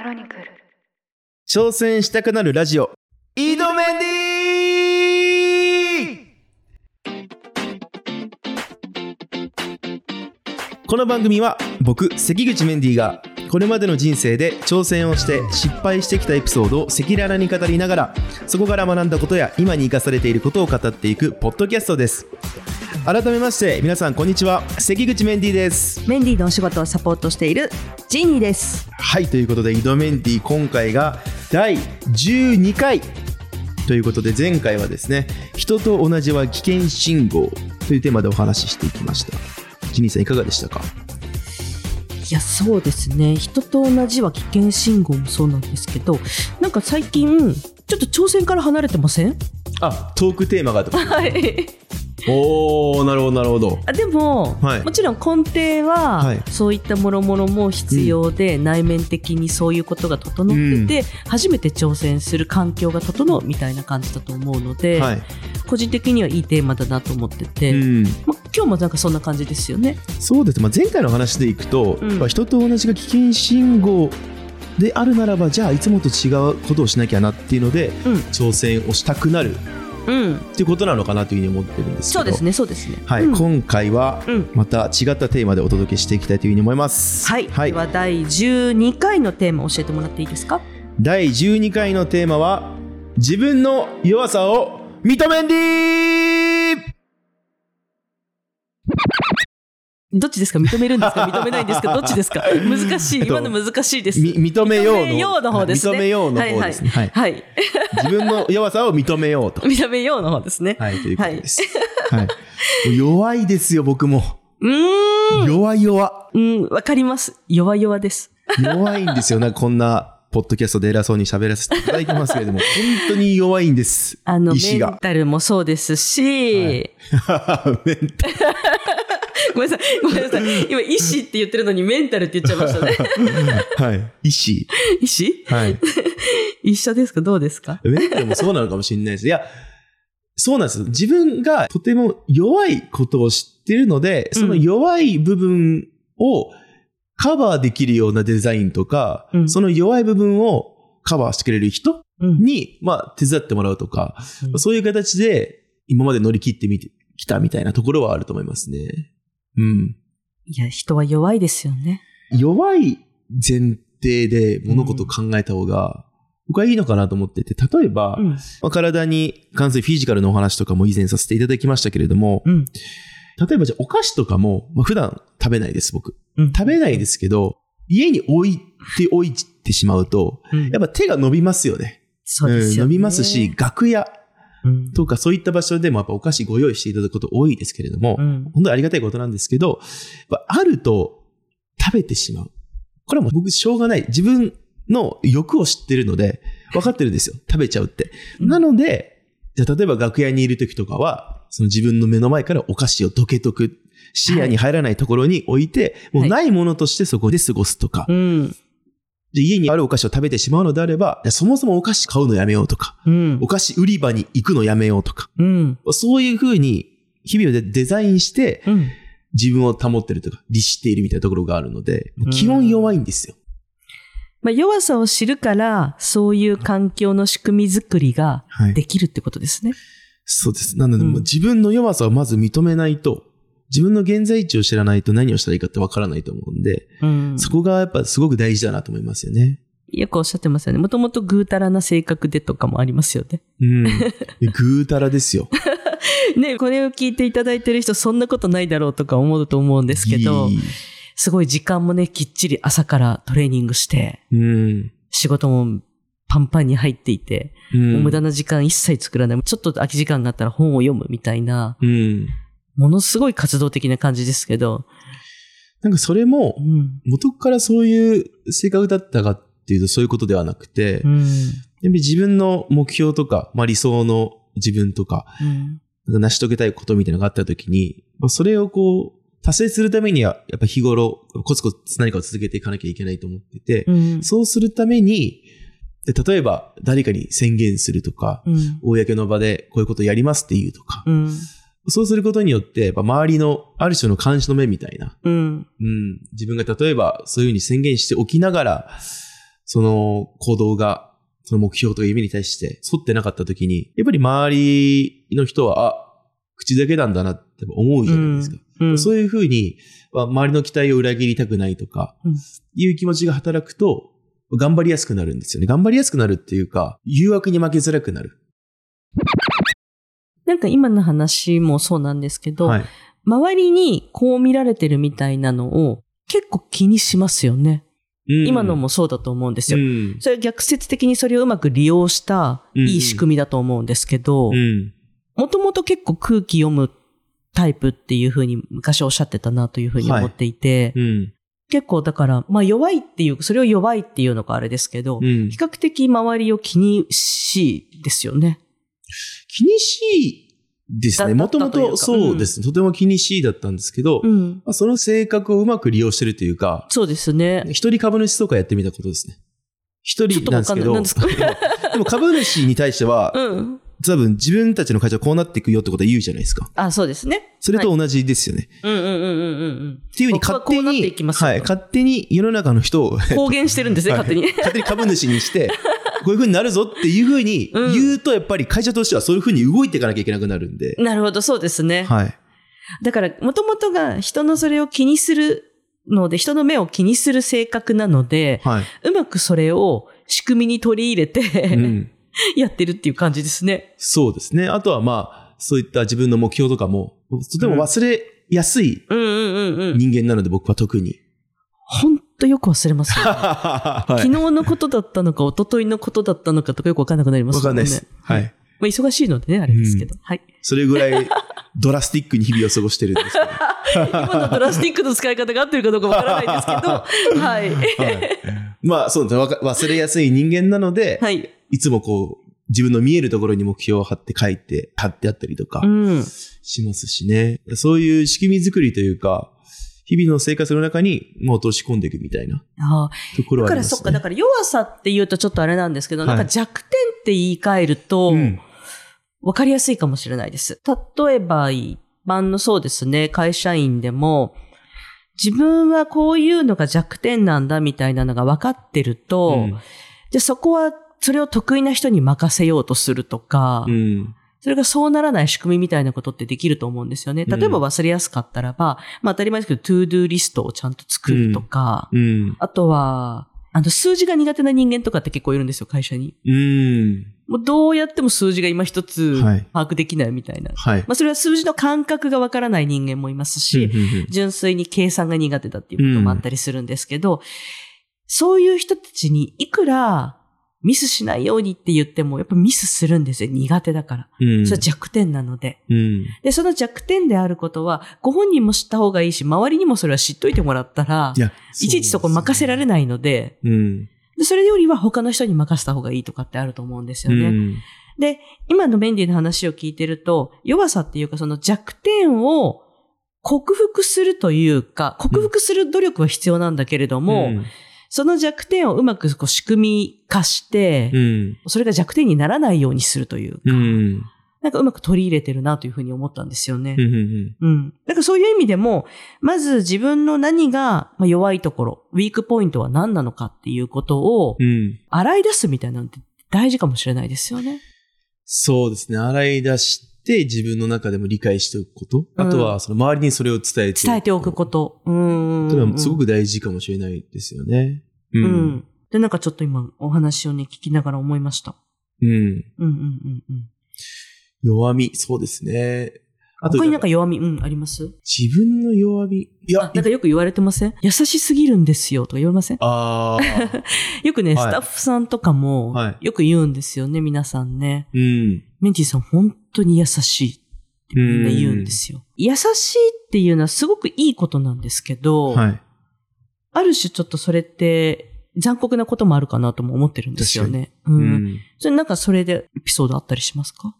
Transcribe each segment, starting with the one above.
クロニクル。挑戦したくなるラジオ。井戸メンディこの番組は僕関口メンディーがこれまでの人生で挑戦をして失敗してきたエピソードを赤裸々に語りながらそこから学んだことや今に生かされていることを語っていくポッドキャストです。改めまして皆さんこんにちは。関口メンディーです。メンディーのお仕事をサポートしているジーニーです。はいということで井戸メンディー今回が第12回。ということで前回はですね人と同じは危険信号というテーマでお話ししていきました。ジニーさんいかがでしたか？いや、そうですね。人と同じは危険信号もそうなんですけど、なんか最近、ちょっと挑戦から離れてません？あトークテーマがあったはい。おおなるほどなるほど。あでも、はい。もちろん根底は、はい。そういったもろもろも必要で、内面的にそういうことが整ってて、初めて挑戦する環境が整うみたいな感じだと思うので、はい、個人的にはいいテーマだなと思ってて、うん、ま今日もなんかそんな感じですよね。そうです、まあ、前回の話でいくと、うん。人と同じが危険信号であるならばじゃあいつもと違うことをしなきゃなっていうので、うん。挑戦をしたくなるうん。っていうことなのかなというふうに思ってるんですけど。そうですね、そうですね。はい、うん。今回はうん。また違ったテーマでお届けしていきたいというふうに思います。はい、はい。では第12回のテーマを教えてもらっていいですか？第12回のテーマは自分の弱さを認めんりどっちですか？認めるんですか？認めないんですか どっちですか？難しい。えっと今の難しいです。み認めようの認めようの方ですね。認めようの方ですね。はいはい。自分の弱さを認めようと。認めようの方ですね。はい、ということです。はい。弱いですよ、僕も。うーん。弱い弱。うん、わかります。弱々です。弱いんですよ。なんかこんな、ポッドキャストで偉そうに喋らせていただいてますけれども、本当に弱いんです。あの、メン。タルもそうですし、はい メンタル ごめんなさい。ごめんなさい。今、意志って言ってるのにメンタルって言っちゃいましたね。はい。意志。意志はい。一緒ですか？どうですか？メンタルもそうなのかもしれないです。いや、そうなんです。自分がとても弱いことを知ってるので、その弱い部分をカバーできるようなデザインとか、うんその弱い部分をカバーしてくれる人うん。に、まあ、手伝ってもらうとか、うんそういう形で今まで乗り切ってみてきたみたいなところはあると思いますね。うん。いや、人は弱いですよね。弱い前提で物事を考えた方が、僕はいいのかなと思ってて、例えば、うん。まあ、体に関するフィジカルのお話とかも以前させていただきましたけれども、うん。例えばじゃあお菓子とかも、まあ、普段食べないです、僕。うん食べないですけど、家に置いておいてしまうと、うんやっぱ手が伸びますよね。そうですよね。ん伸びますし、楽屋うん、とかそういった場所でもやっぱお菓子ご用意していただくこと多いですけれども、うん。本当にありがたいことなんですけど、あると食べてしまう。これはもう僕しょうがない。自分の欲を知ってるので、分かってるんですよ。食べちゃうって。うんなので、じゃあ例えば楽屋にいる時とかは、その自分の目の前からお菓子をどけとく。視野に入らないところに置いて、もうないものとしてそこで過ごすとか。うん。で家にあるお菓子を食べてしまうのであれば、そもそもお菓子買うのやめようとか、うんお。菓子売り場に行くのやめようとか。うん。そういうふうに日々でデザインして、うん。自分を保ってるとか、律しているみたいなところがあるのでん、基本弱いんですよ。まあ、弱さを知るから、そういう環境の仕組み作りがはいできるってことですね。そうです。なので、自分の弱さをまず認めないと、自分の現在地を知らないと何をしたらいいかってわからないと思うんで、うん。そこがやっぱすごく大事だなと思いますよね。よくおっしゃってますよね。もともとぐうたらな性格でとかもありますよね。うん。でぐうたらですよ。ね、これを聞いていただいてる人、そんなことないだろうとか思うと思うんですけどいい、すごい時間もね、きっちり朝からトレーニングして、うん。仕事もパンパンに入っていて、うん。無駄な時間一切作らない。ちょっと空き時間があったら本を読むみたいな、うん。ものすごい活動的な感じですけど、なんかそれもう、ん。元からそういう性格だったかっていうとそういうことではなくて、うん。自分の目標とか、まあ理想の自分とか、うん。成し遂げたいことみたいなのがあったときに、まあ、それをこう、達成するためには、やっぱ日頃、コツコツ何かを続けていかなきゃいけないと思ってて、うん。そうするために、で例えば誰かに宣言するとか、うん。公の場でこういうことをやりますっていうとか、うん。そうすることによって、やっぱ周りのある種の監視の目みたいな、うん。うん、自分が例えばそういうふうに宣言しておきながら、その行動が、その目標とか夢に対して沿ってなかった時に、やっぱり周りの人は、あ、口だけなんだなって思うじゃないですか。うん。そういうふうに、まあ周りの期待を裏切りたくないとかうん、いう気持ちが働くと、頑張りやすくなるんですよね。頑張りやすくなるっていうか、誘惑に負けづらくなる。なんか今の話もそうなんですけど、はい。周りにこう見られてるみたいなのを結構気にしますよね。うん今のもそうだと思うんですうよ。ん。それは逆説的にそれをうまく利用したいい仕組みだと思うんですけどう、ん。もともと結構空気読むタイプっていうふうに昔おっしゃってたなというふうに思っていて、うん。結構だから、まあ弱いっていう、それを弱いっていうのがあれですけど、うん比較的周りを気にしいですよね。気にしいですね。だもともとそうですね。とても気にしいだったんですけど、うん。まあその性格をうまく利用してるというか、そうですね。一人株主とかやってみたことですね。一人なんですけど、でも株主に対しては、うん。多分自分たちの会社はこうなっていくよってことは言うじゃないですか。あ、そうですね。それと同じですよね。うんうんうんうんうんうん。っていうふうに勝手に、はい、勝手に世の中の人を、公言してるんですね、はい勝手に。勝手に株主にして、こういうふうになるぞっていうふうにうん言うと、やっぱり会社としてはそういうふうに動いていかなきゃいけなくなるんで。なるほど、そうですね。はい。だから、もともとが人のそれを気にするので、人の目を気にする性格なので、はい。うまくそれを仕組みに取り入れて、うん。やってるっていう感じですね。そうですね。あとはまあ、そういった自分の目標とかも、とても忘れやすい。人間なので、僕は特に。ほんとよく忘れますよ、ね。はい昨日のことだったのか、一昨日のことだったのかとかよくわかんなくなりますね。わかんないです。はい。まあ、忙しいのでね、あれですけど。はい。それぐらいドラスティックに日々を過ごしてるんですけど。今のドラスティックの使い方が合ってるかどうかわからないですけど、はい。はい。まあ、そうですね。忘れやすい人間なので、はい。いつもこう、自分の見えるところに目標を貼って書いて、貼ってあったりとかうん。しますしね。そういう仕組み作りというか、日々の生活の中にもう落とし込んでいくみたいなところだからはありますね。そっか、だから弱さって言うとちょっとあれなんですけど、はいなんか弱点って言い換えると、うんわかりやすいかもしれないです。例えば、一般のそうですね、会社員でも、自分はこういうのが弱点なんだみたいなのが分かってると、うんじゃあそこは、それを得意な人に任せようとするとか、うん。それがそうならない仕組みみたいなことってできると思うんですよね。例えばうん忘れやすかったらば、まあ当たり前ですけど、 to do リストをちゃんと作るとか、うん。あとは、あの、数字が苦手な人間とかって結構いるんですよ、会社に。うん。もうどうやっても数字が今一つはい把握できないみたいな。はい。まあそれは数字の感覚がわからない人間もいますし、うんうんうん純粋に計算が苦手だっていうこともあったりするんですけど、そういう人たちにいくらミスしないようにって言っても、やっぱミスするんですよ。苦手だから。うんそれは弱点なので。うん。で、その弱点であることは、ご本人も知った方がいいし、周りにもそれは知っといてもらったらい、や、いちいちそこ任せられい。ないので、うん。でそれよりは他の人に任せた方がいいとかってあると思うんですよね。うん。で、今のメンディの話を聞いてると、弱さっていうかその弱点を克服するというか、克服する努力は必要なんだけれども、その弱点をうまくこう仕組み化して、うん。それが弱点にならないようにするというか、うん。なんかうまく取り入れてるなというふうに思ったんですよね。うん。うん。うん。だからそういう意味でも、まず自分の何がまあ弱いところ、ウィークポイントは何なのかっていうことをうん。洗い出すみたいなのって大事かもしれないですよね。そうですね。洗い出して自分の中でも理解しておくこと？うんあとは、その周りにそれを伝えて伝えておくこと。うーん。というのはすごく大事かもしれないですよね。ううん。うん。で、なんかちょっと今お話をね、聞きながら思いました。うん。うんうんうんうん。弱み、そうですね。あと、他になんか弱み、うん、あります？自分の弱み。いやあ、、なんかよく言われてません？優しすぎるんですよとか言われません？ああ。よくね、はいスタッフさんとかもはい、よく言うんですよね、皆さんね。うん。メンティさん本当に優しいってみんな言うんですよ。優しいっていうのはすごくいいことなんですけど、はい。ある種ちょっとそれって残酷なこともあるかなとも思ってるんですよね。う。うんん。それなんかそれでエピソードあったりしますか？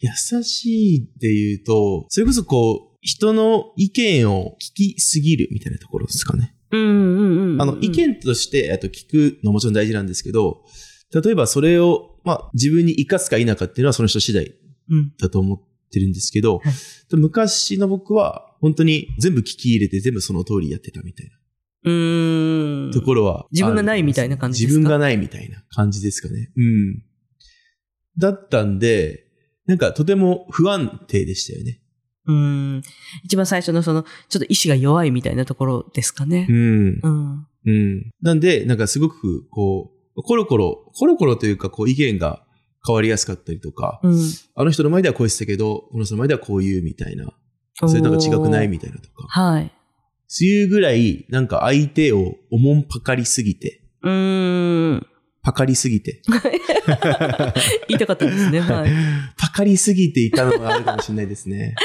優しいっていうと、それこそこう、人の意見を聞きすぎるみたいなところですかね。うんうんうんうん。あの、意見として、あと聞くのもちろん大事なんですけど、例えばそれを、まあ、自分に活かすか否かっていうのはその人次第うん。だと思ってるんですけど、はい昔の僕は本当に全部聞き入れて全部その通りやってたみたいな。うーん。ところは。自分がないみたいな感じですか？自分がないみたいな感じですかね。うん。だったんで、なんかとても不安定でしたよね。うーん。一番最初のその、ちょっと意志が弱いみたいなところですかねう。ん。うん。うん。なんで、なんかすごく、こう、コロコロ、コロコロというか、こう、意見が変わりやすかったりとか、うん。あの人の前ではこう言ってたけど、この人の前ではこう言うみたいな、それなんか違くないみたいなとか、はい。そういうぐらい、なんか相手をおもんぱかりすぎて、うーん。パカりすぎて、言いたかったですね。はい。パカりすぎていたのがあるかもしれないですね。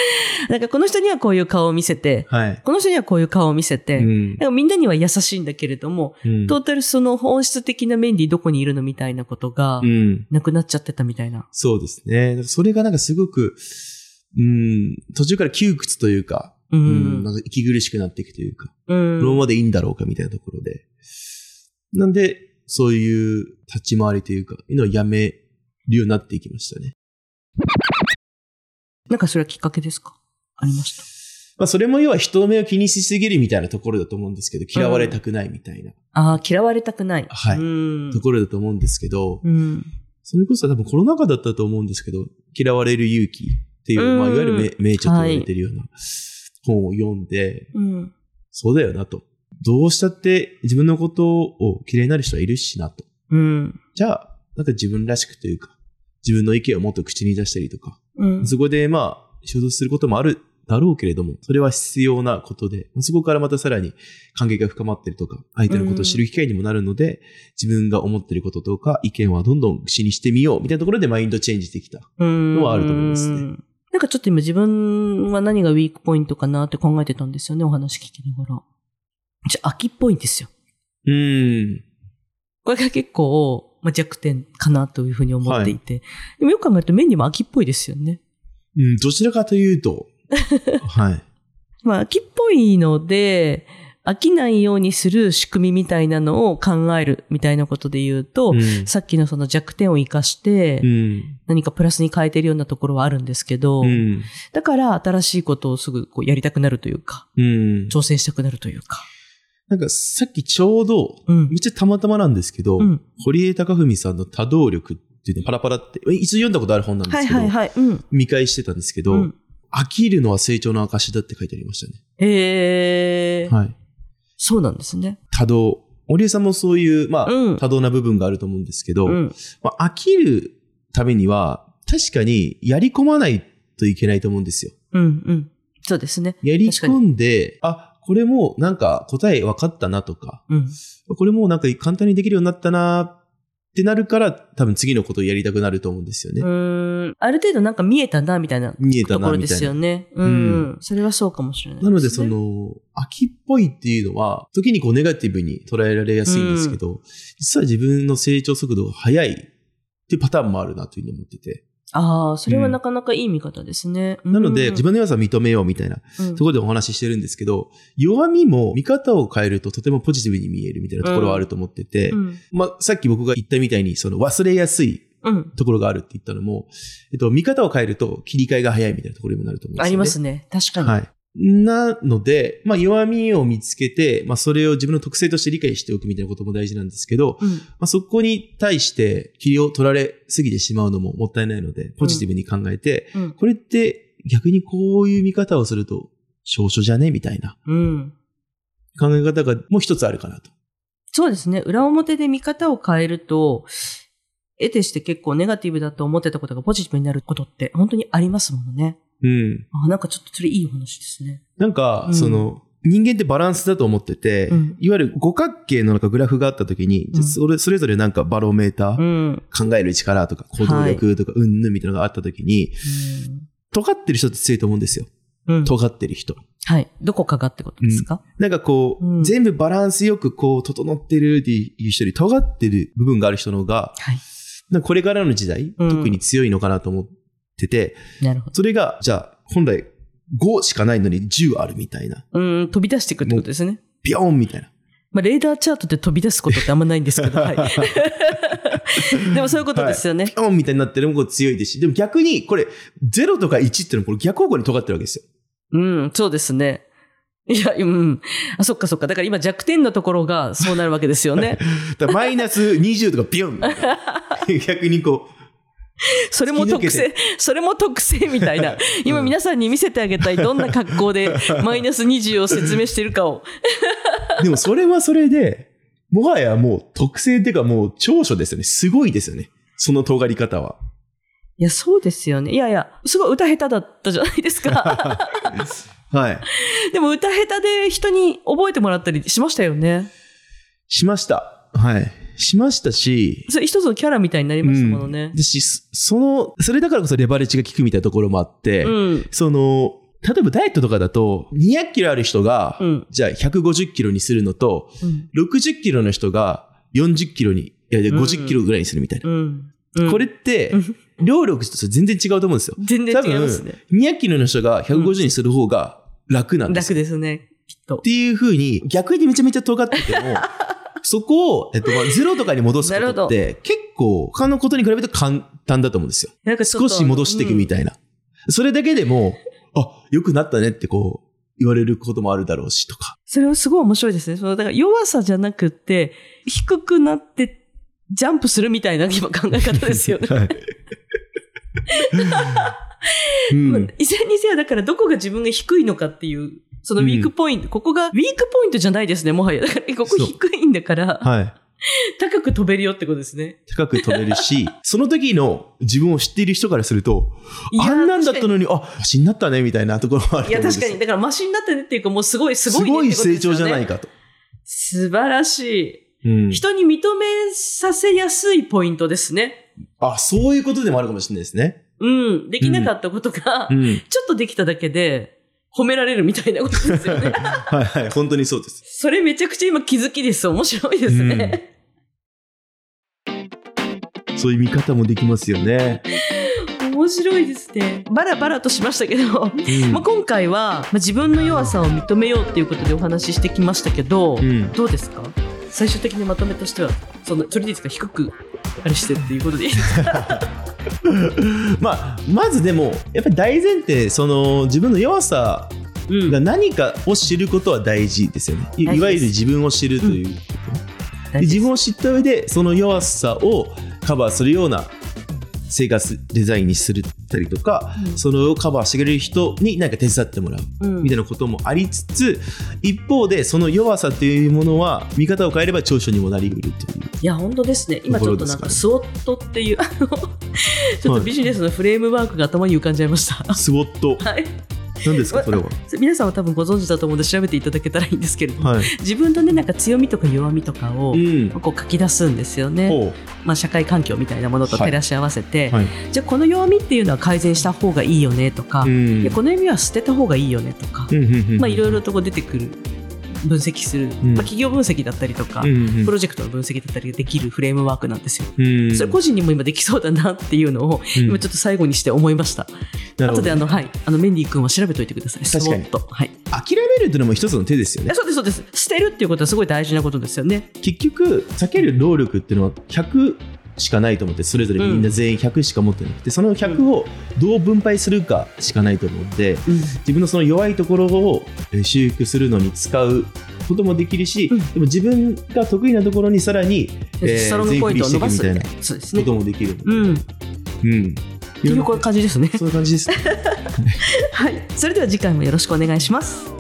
なんかこの人にはこういう顔を見せて、はい。この人にはこういう顔を見せて、うんなんかみんなには優しいんだけれども、うんトータルその本質的なメンディーどこにいるのみたいなことがう、ん。なくなっちゃってたみたいな。そうですね。それがなんかすごく、うん、途中から窮屈というか、ううん、ん。なんか息苦しくなっていくというか、うんこのままでいいんだろうかみたいなところで。なんで、そういう立ち回りというか、いうのをやめるようになっていきましたね。なんかそれはきっかけですか？ありました？まあそれも要は人の目を気にしすぎるみたいなところだと思うんですけど、嫌われたくないみたいなああ、嫌われたくない。はいうん。ところだと思うんですけど、うん。それこそ多分コロナ禍だったと思うんですけど、嫌われる勇気っていう、まあいわゆる名名著と言われてるような本を読んで、うん。そうだよなと。どうしたって自分のことを嫌いになる人はいるしなと。うん。じゃあ、なんか自分らしくというか、自分の意見をもっと口に出したりとか、うん。そこでまあ、衝突することもあるだろうけれども、それは必要なことで、そこからまたさらに関係が深まったりとか、相手のことを知る機会にもなるので、自分が思っていることとか、意見はどんどん口にしてみよう、みたいなところでマインドチェンジできた。ののはあると思いますねなんかちょっと今自分は何がウィークポイントかなって考えてたんですよね、お話聞きながら。じゃあ、秋っぽいんですよ。うーん。これが結構、まあ、弱点かなというふうに思っていて。でもよく考えるとメンディも秋っぽいですよね。うん、どちらかというと、はい。まあ、秋っぽいので、飽きないようにする仕組みみたいなのを考えるみたいなことで言うと、うんさっきのその弱点を活かしてう、ん。何かプラスに変えてるようなところはあるんですけど、うん。だから新しいことをすぐこうやりたくなるというか、うん。挑戦したくなるというか。なんかさっきちょうど、うんめっちゃたまたまなんですけど、うん堀江貴文さんの多動力っていうのパラパラって、え一度読んだことある本なんですけど、はいはいはい。うん。見返してたんですけど、うん飽きるのは成長の証だって書いてありましたね。へー。はい。そうなんですね。多動。堀江さんもそういう、まあ、うん多動な部分があると思うんですけど、うん。まあ、飽きるためには、確かにやり込まないといけないと思うんですよ。うん。うん。そうですね。やり込んで、あ、これもなんか答え分かったなとか、うん。これもなんか簡単にできるようになったなってなるから、多分次のことをやりたくなると思うんですよね。うーん。ある程度なんか見えたな、みたいな見えたところでなみたいな。すよね。うん。それはそうかもしれないなので、そ、の、秋っぽいっていうのは、時にこうネガティブに捉えられやすいんですけど、実は自分の成長速度が速いっていうパターンもあるなというふうに思ってて。ああ、それはなかなかいい見方ですね。なので、うん自分の弱さを認めようみたいなうんところでお話ししてるんですけど、弱みも見方を変えるととてもポジティブに見えるみたいなところはあると思ってて、うん。まあ、さっき僕が言ったみたいに、その忘れやすいうん。ところがあるって言ったのも、えっと、見方を変えると切り替えが早いみたいなところにもなると思うんですよね。ありますね。確かに。はい。なので、まあ、弱みを見つけて、まあ、それを自分の特性として理解しておくみたいなことも大事なんですけど、うん。まあ、そこに対して、切りを取られすぎてしまうのももったいないので、ポジティブに考えて、うん。これって逆にこういう見方をすると、少々じゃね？みたいなうん。考え方がもう一つあるかなと。そうですね。裏表で見方を変えると、得てして結構ネガティブだと思ってたことがポジティブになることって本当にありますものね。うん。あ、なんかちょっとそれいいお話ですね。なんか、うんその、人間ってバランスだと思ってて、うんいわゆる五角形のなんかグラフがあった時に、うんそれそれぞれなんかバロメーター、うん。考える力とか行動力とか、うんぬんみたいなのがあった時に、尖ってる人って強いと思うんですよ。うん。うん。尖ってる人。はい。どこかがってことですか、なんかこう、うん全部バランスよくこう、整ってるっていう人より尖ってる部分がある人の方が、はい。これからの時代、うん特に強いのかなと思ってて、なるほど。それが、じゃあ、本来5しかないのに10あるみたいな。うん、飛び出していくってことですね。ビョーンみたいな。まあ、レーダーチャートで飛び出すことってあんまないんですけど、はい。でもそういうことですよね。ビョーンみたいになってるのも強いですし、でも逆にこれ、0とか1っていうのはこれ逆方向に尖ってるわけですよ。うん、そうですね。いや、うん。あ、そっかそっか。だから今弱点のところがそうなるわけですよね。だからマイナス20とかビュン 逆にこ それも特性、それも特性みたいな。今皆さんに見せてあげたいどんな格好で マイナス20を説明してるかを。う、でもそれはそれで、もはやもう特性っていうかもう長所ですよね。すごいですよね。その尖り方は。いや、そうですよね。いやいや、すごい歌下手だったじゃないですか。はい。でも歌下手で人に覚えてもらったりしましたよね。しました。はい。しましたし、それ一つのキャラみたいになりましたものね。でし、その、それだからこそレバレッジが効くみたいなところもあって、うん。その、例えばダイエットとかだと、200キロある人が、うんじゃあ150キロにするのと、うん。60キロの人が40キロに、いやいや50キロぐらいにするみたいな。うん。うんこれってうん、量力と全然違うと思うんですよ。全然多分違いますね。、200キロの人が150にする方が楽なんですよ。楽ですね、きっとっ。ていう風に、逆にめちゃめちゃ尖ってても、そこを、えっと、まあゼロとかに戻すことって、結構、他のことに比べると簡単だと思うんですよ。なんか少し戻していくみたいな。それだけでも、あ、良くなったねってこう、言われることもあるだろうし、とか。それはすごい面白いですね。そのだから弱さじゃなくって、低くなって、ジャンプするみたいな今考え方ですよね。はい。うん。いずれにせよ、だからどこが自分が低いのかっていう、そのウィークポイント、ここがウィークポイントじゃないですね、もはや。だからここ低いんだから、はい。高く飛べるよってことですね。高く飛べるし、その時の自分を知っている人からすると、いやあんなんだったのに、あ、マシになったね、みたいなところもあるいや、確かに。だからマシになってねっていうか、もうすごい、すすごいねすよね成長じゃないかと。素晴らしい。うん人に認めさせやすいポイントですね。あ、そういうことでもあるかもしれないですね。うん。できなかったことが、うん。ちょっとできただけで、褒められるみたいなことですよね。はいはい、本当にそうです。それめちゃくちゃ今気づきです。面白いですね。そういう見方もできますよね。面白いですね。バラバラとしましたけど、うんまあ、今回は、まあ、自分の弱さを認めようっていうことでお話ししてきましたけど、うんどうですか？最終的にまとめとしては、その、それでいいですか？低く、あれしてっていうことでいいですか？まあ、まずでも、やっぱり大前提、その自分の弱さうんが何かを知ることは大事ですよね。いいわゆる自分を知るということ。で自分を知った上で、その弱さをカバーするような生活デザインにするったりとか、うんそれをカバーしてくれる人に何か手伝ってもらう。うんみたいなこともありつつ、一方でその弱さっていうものは見方を変えれば長所にもなりうるという。いや、本当ですね。今ちょっとなんか、スウォットっていう、ちょっとビジネスのフレームワークが頭に浮かんじゃいました。スウォット。はい。何ですかそれは？皆さんは多分ご存知だと思うので調べていただけたらいいんですけれども、はい。自分のね、なんか強みとか弱みとかを、うん。こう書き出すんですよね。ほまあ、社会環境みたいなものと照らし合わせて、う。はい。じゃあこの弱みっていうのは改善した方がいいよねとか、うんこの弱みは捨てた方がいいよねとか、うんうんうんまあいろいろとこう出てくる分析する、んまあ、企業分析だったりとか、うんうんうんプロジェクトの分析だったりができるフレームワークなんですよ。うんそれ個人にも今できそうだなっていうのを、うん今ちょっと最後にして思いました。なるほど後であの、はい、あのメンディー君は調べといてください。確かにスウォットはい。諦めるというのも一つの手ですよねえ。そうです、そうです。捨てるっていうことはすごい大事なことですよね。結局、避ける労力っていうのは100しかないと思って、それぞれみんな全員100しか持ってなくて、その100をどう分配するかしかないと思うので、うん。自分のその弱いところをえー修復するのに使うこともできるし、うんでも自分が得意なところにさらに、えーストロングポイントを伸ばすみたいな。こともできるので、うん。っうん。ていう感じですね。そういう感じです。はい。それでは次回もよろしくお願いします。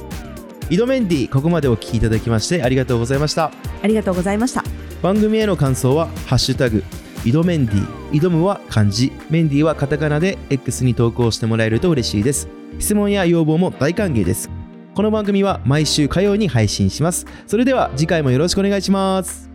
井戸メンディー、ここまでお聞きいただきましてありがとうございました。ありがとうございました。番組への感想は「ハッシュタグ井戸メンディ」挑むは漢字。メンディはカタカナで X に投稿してもらえると嬉しいです。質問や要望も大歓迎です。この番組は毎週火曜に配信します。それでは次回もよろしくお願いします。